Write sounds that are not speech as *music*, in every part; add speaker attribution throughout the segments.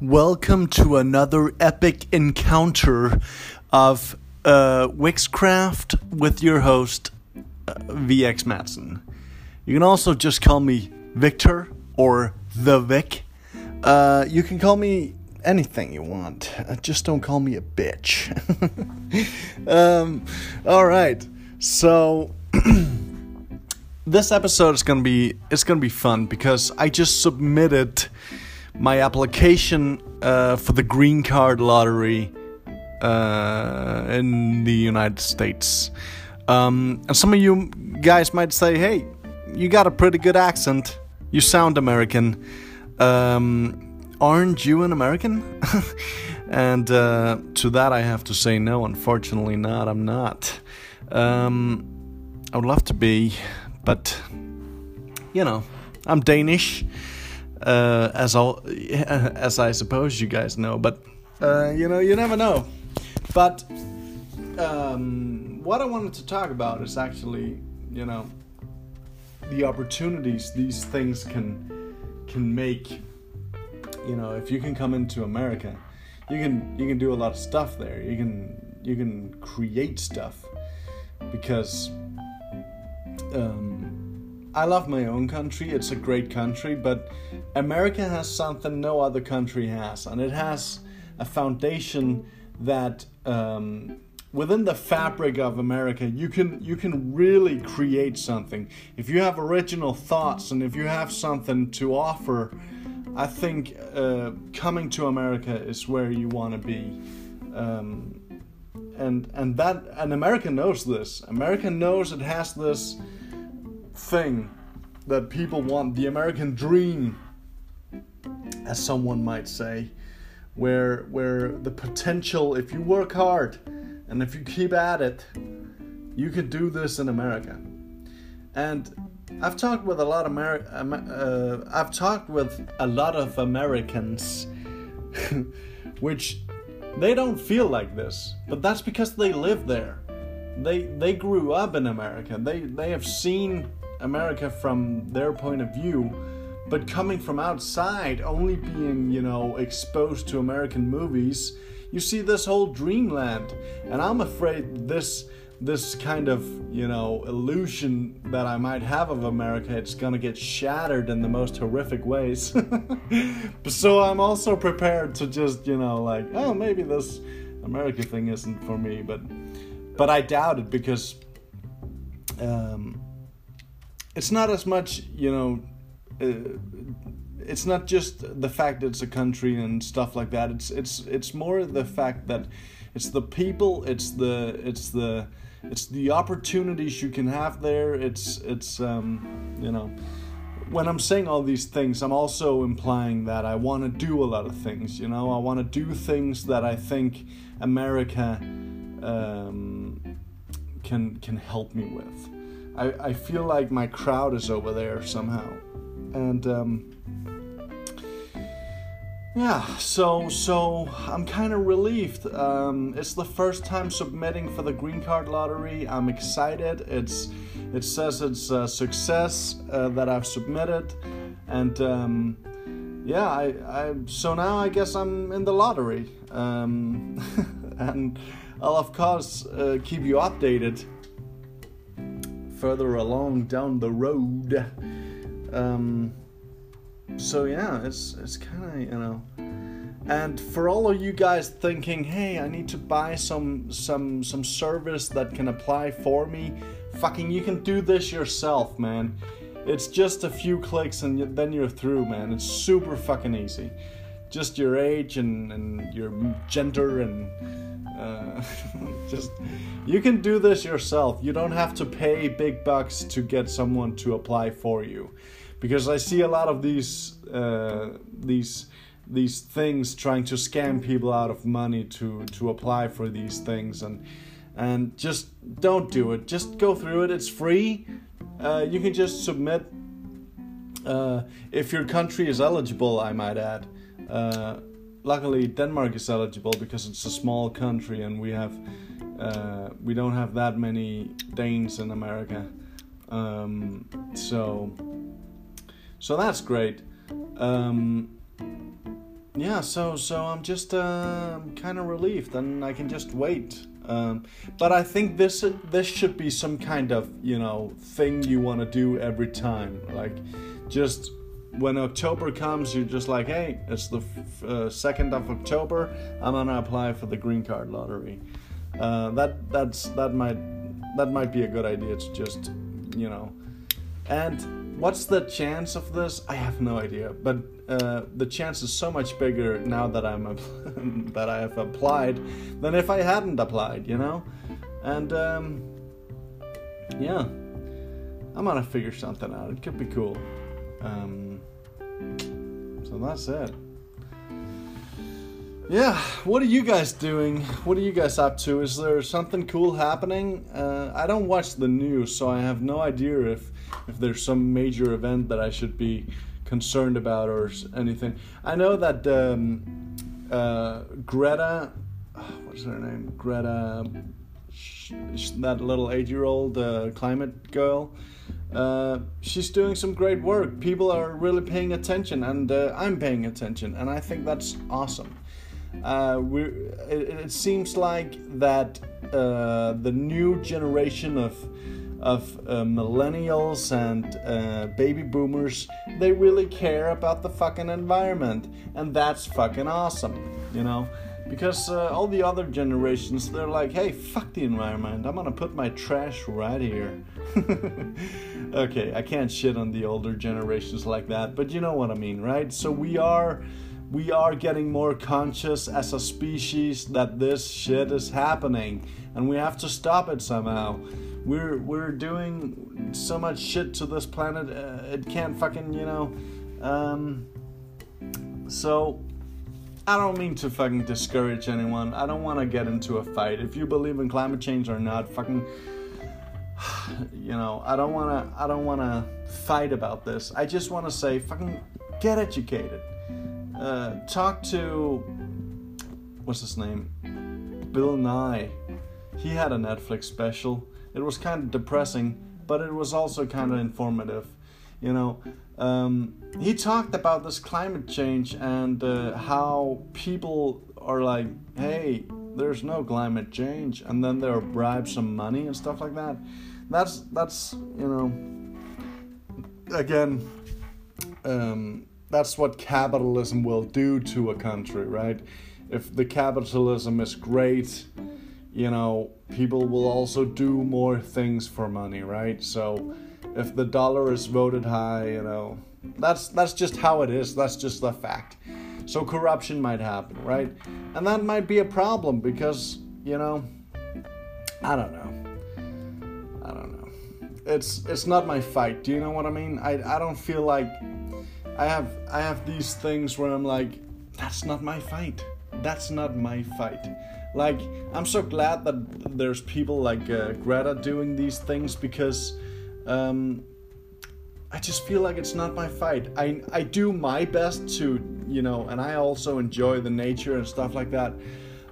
Speaker 1: Welcome to another epic encounter of uh, Wixcraft with your host, uh, VX Matson. You can also just call me Victor or The Vic. Uh, you can call me anything you want. Uh, just don't call me a bitch. *laughs* um, all right. So *clears throat* this episode is gonna be it's gonna be fun because I just submitted my application uh, for the green card lottery uh, in the United States. Um, and some of you guys might say, "Hey, you got a pretty good accent. You sound American. Um, aren't you an American?" *laughs* and uh, to that, I have to say, no. Unfortunately, not. I'm not. Um, I would love to be, but you know, I'm Danish uh, as all *laughs* as I suppose you guys know. But uh, you know, you never know. But um, what I wanted to talk about is actually, you know, the opportunities these things can can make. You know, if you can come into America, you can you can do a lot of stuff there. You can you can create stuff because. Um, I love my own country. It's a great country, but America has something no other country has, and it has a foundation that um, within the fabric of America, you can you can really create something. If you have original thoughts and if you have something to offer, I think uh, coming to America is where you want to be. Um, and and that and America knows this. America knows it has this thing that people want, the American dream, as someone might say, where where the potential, if you work hard and if you keep at it, you can do this in America. And I've talked with a lot of Ameri- uh, I've talked with a lot of Americans, *laughs* which they don't feel like this, but that's because they live there. They they grew up in America. They they have seen America from their point of view, but coming from outside, only being, you know, exposed to American movies, you see this whole dreamland. And I'm afraid this this kind of, you know, illusion that I might have of America, it's gonna get shattered in the most horrific ways. *laughs* so I'm also prepared to just, you know, like, oh, maybe this America thing isn't for me, but but I doubt it because um, it's not as much you know uh, it's not just the fact that it's a country and stuff like that. It's it's it's more the fact that it's the people it's the it's the it's the opportunities you can have there. It's it's um, you know when i'm saying all these things i'm also implying that i want to do a lot of things you know? I want to do things that i think america um, can can help me with I, I feel like my crowd is over there somehow. And um, yeah, so so I'm kind of relieved. Um, it's the first time submitting for the green card lottery. I'm excited. It's it says it's a success uh, that I've submitted, and um, yeah, I, I so now I guess I'm in the lottery, um, *laughs* and I'll of course uh, keep you updated further along down the road. Um, so yeah, it's it's kind of you know. And for all of you guys thinking, hey, I need to buy some some some service that can apply for me, fucking, you can do this yourself, man. It's just a few clicks and then you're through, man. It's super fucking easy. Just your age and, and your gender and uh, *laughs* just you can do this yourself. You don't have to pay big bucks to get someone to apply for you, because I see a lot of these uh, these these things trying to scam people out of money to to apply for these things and and just don't do it. Just go through it. It's free. Uh, you can just submit uh, if your country is eligible. I might add. Uh, luckily Denmark is eligible because it's a small country and we have uh, we don't have that many Danes in America. Um, so so that's great. Um, yeah, so so I'm just uh, kind of relieved, and I can just wait. Um, but I think this this should be some kind of you know thing you want to do every time. Like, just when October comes, you're just like, hey, it's the uh, second of October. I'm gonna apply for the green card lottery. Uh, that that's that might that might be a good idea to just you know. And what's the chance of this? I have no idea, but uh, the chance is so much bigger now that I'm *laughs* that I have applied than if I hadn't applied. You know, and um, yeah, I'm gonna figure something out. It could be cool. Um, so that's it. Yeah, what are you guys doing? What are you guys up to? Is there something cool happening? Uh, I don't watch the news, so I have no idea if if there's some major event that I should be concerned about or anything. I know that um, uh, Greta, *sighs* what's her name? Greta, that little eight-year-old uh, climate girl. Uh, she's doing some great work. People are really paying attention, and uh, I'm paying attention, and I think that's awesome. Uh, we it, it, seems like that uh, the new generation of of uh, millennials and baby boomers they really care about the fucking environment and that's fucking awesome you know because uh, all the other generations they're like hey fuck the environment. I'm gonna put my trash right here. *laughs* Okay i can't shit on the older generations like that but you know what i mean right? So we are we are getting more conscious as a species that this shit is happening and we have to stop it somehow. We're we're doing so much shit to this planet uh, it can't fucking you know um, so I don't mean to fucking discourage anyone. I don't want to get into a fight. If you believe in climate change or not, fucking *sighs* you know, I don't want to I don't want to fight about this. I just want to say fucking get educated. Uh, talk to what's his name? Bill Nye. He had a Netflix special it was kind of depressing, but it was also kind of informative. You know, um, he talked about this climate change and uh, how people are like, hey, there's no climate change, and then they'll bribe some money and stuff like that. That's that's you know, again, um, that's what capitalism will do to a country, right? If the capitalism is great, you know, people will also do more things for money, right? So if the dollar is voted high, you know, that's that's just how it is. That's just the fact. So corruption might happen, right? And that might be a problem because, you know, I don't know. I don't know. It's it's not my fight. Do you know what I mean? I I don't feel like I have I have these things where I'm like that's not my fight. That's not my fight. Like, I'm so glad that there's people like uh, Greta doing these things because um, I just feel like it's not my fight. I I do my best to you know, and I also enjoy the nature and stuff like that.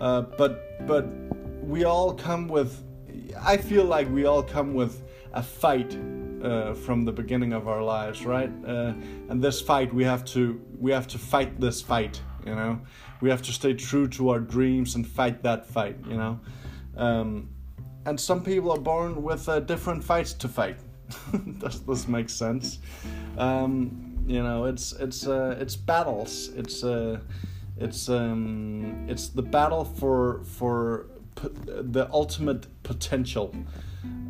Speaker 1: Uh, but but we all come with. I feel like we all come with a fight uh, from the beginning of our lives, right? Uh, and this fight, we have to we have to fight this fight, you know we have to stay true to our dreams and fight that fight, you know. Um, and some people are born with uh, different fights to fight. *laughs* Does this make sense? Um, you know, it's it's uh, it's battles. It's uh, it's um, it's the battle for for the ultimate potential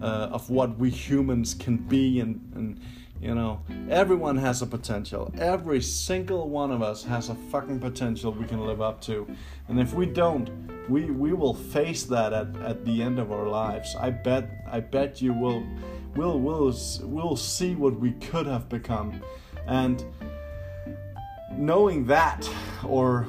Speaker 1: uh, of what we humans can be and and you know, everyone has a potential. Every single one of us has a fucking potential we can live up to. And if we don't, we we will face that at, at the end of our lives. I bet I bet you will we'll we'll we'll see what we could have become. And knowing that or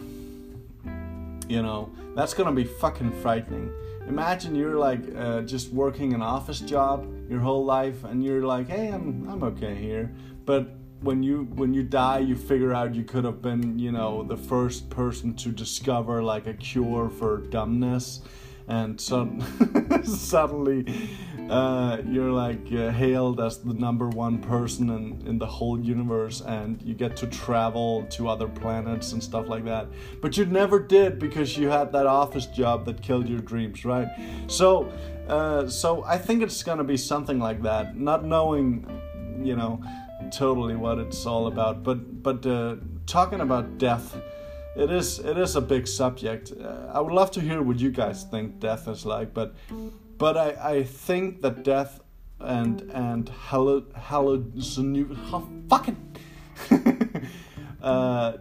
Speaker 1: you know, that's to be fucking frightening. Imagine you're like uh, just working an office job your whole life, and you're like, hey, I'm I'm okay here. But when you when you die, you figure out you could have been, you know, the first person to discover like a cure for dumbness, and so *laughs* suddenly uh, you're like uh, hailed as the number one person in, in the whole universe and you get to travel to other planets and stuff like that. But you never did because you had that office job that killed your dreams right? So uh, so i think it's gonna be something like that. Not knowing you know totally what it's all about but but uh, talking about death it is it is a big subject. Uh, i would love to hear what you guys think death is like but but I, I think that death and and hallo hallucinu oh, fucking *laughs* uh, uh,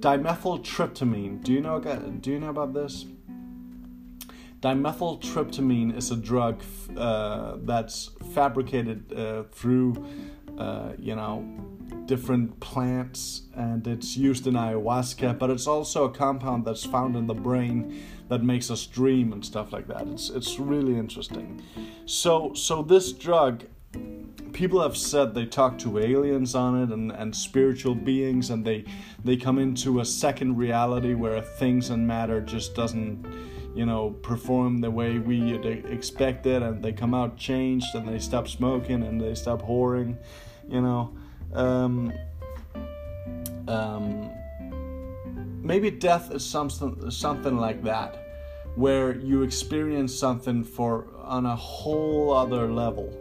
Speaker 1: dimethyltryptamine. Do you know do you know about this? Dimethyltryptamine is a drug uh, that's fabricated uh, through uh, you know different plants and it's used in ayahuasca, but it's also a compound that's found in the brain that makes us dream and stuff like that. It's it's really interesting. So so this drug people have said they talk to aliens on it and, and spiritual beings and they they come into a second reality where things and matter just doesn't you know perform the way we expected and they come out changed and they stop smoking and they stop whoring you know um, um, maybe death is something something like that where you experience something for on a whole other level.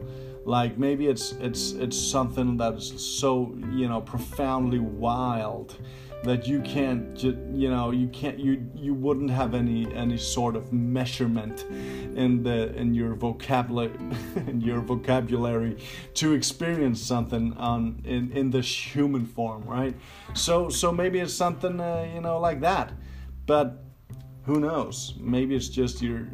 Speaker 1: Like maybe it's it's it's something that's so you know profoundly wild that you can't you know you can't you you wouldn't have any any sort of measurement in the in your vocabulary *laughs* in your vocabulary to experience something on in in this human form right? So so maybe it's something uh, you know like that. But who knows? Maybe it's just you're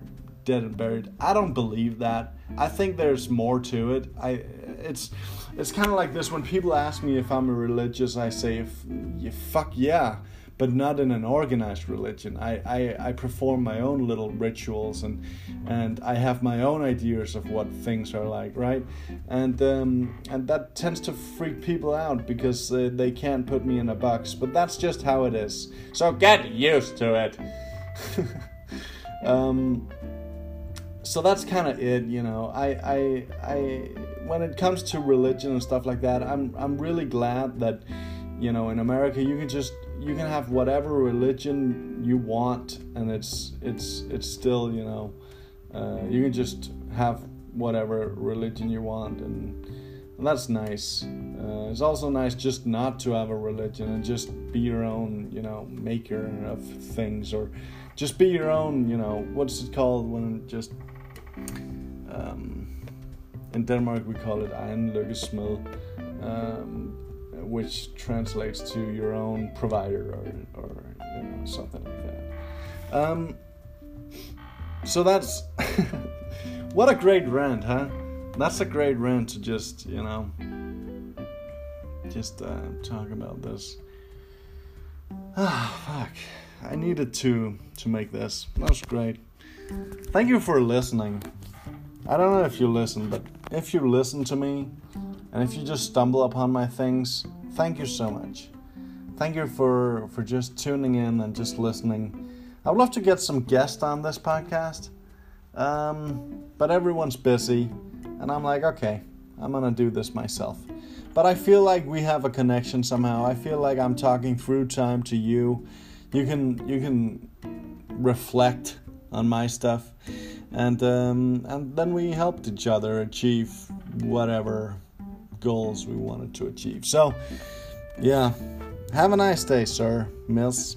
Speaker 1: dead and buried. I don't believe that. I think there's more to it. I it's it's kind of like this when people ask me if I'm a religious, I say, if, fuck yeah, but not in an organized religion. I, I, I perform my own little rituals and and I have my own ideas of what things are like, right? And um, and that tends to freak people out because uh, they can't put me in a box. But that's just how it is. So get used to it. *laughs* um, so that's kind of it, you know. I I I when it comes to religion and stuff like that, I'm I'm really glad that you know in America you can just you can have whatever religion you want and it's it's it's still you know uh, you can just have whatever religion you want and, and that's nice. Uh, it's also nice just not to have a religion and just be your own you know maker of things or just be your own you know what's it called when just um, in Denmark, we call it egen um, which translates to your own provider or, or you know, something like that. Um, so that's *laughs* what a great rant, huh? That's a great rant to just you know just uh, talk about this. Ah, fuck! I needed to to make this. That was great. Thank you for listening. I don't know if you listen, but if you listen to me and if you just stumble upon my things, thank you so much. Thank you for for just tuning in and just listening. I would love to get some guests on this podcast, um, but everyone's busy, and I'm like, okay, I'm gonna do this myself. But I feel like we have a connection somehow. I feel like I'm talking through time to you. You can you can reflect on my stuff and um, and then we helped each other achieve whatever goals we wanted to achieve. So, yeah, have a nice day, sir, miss.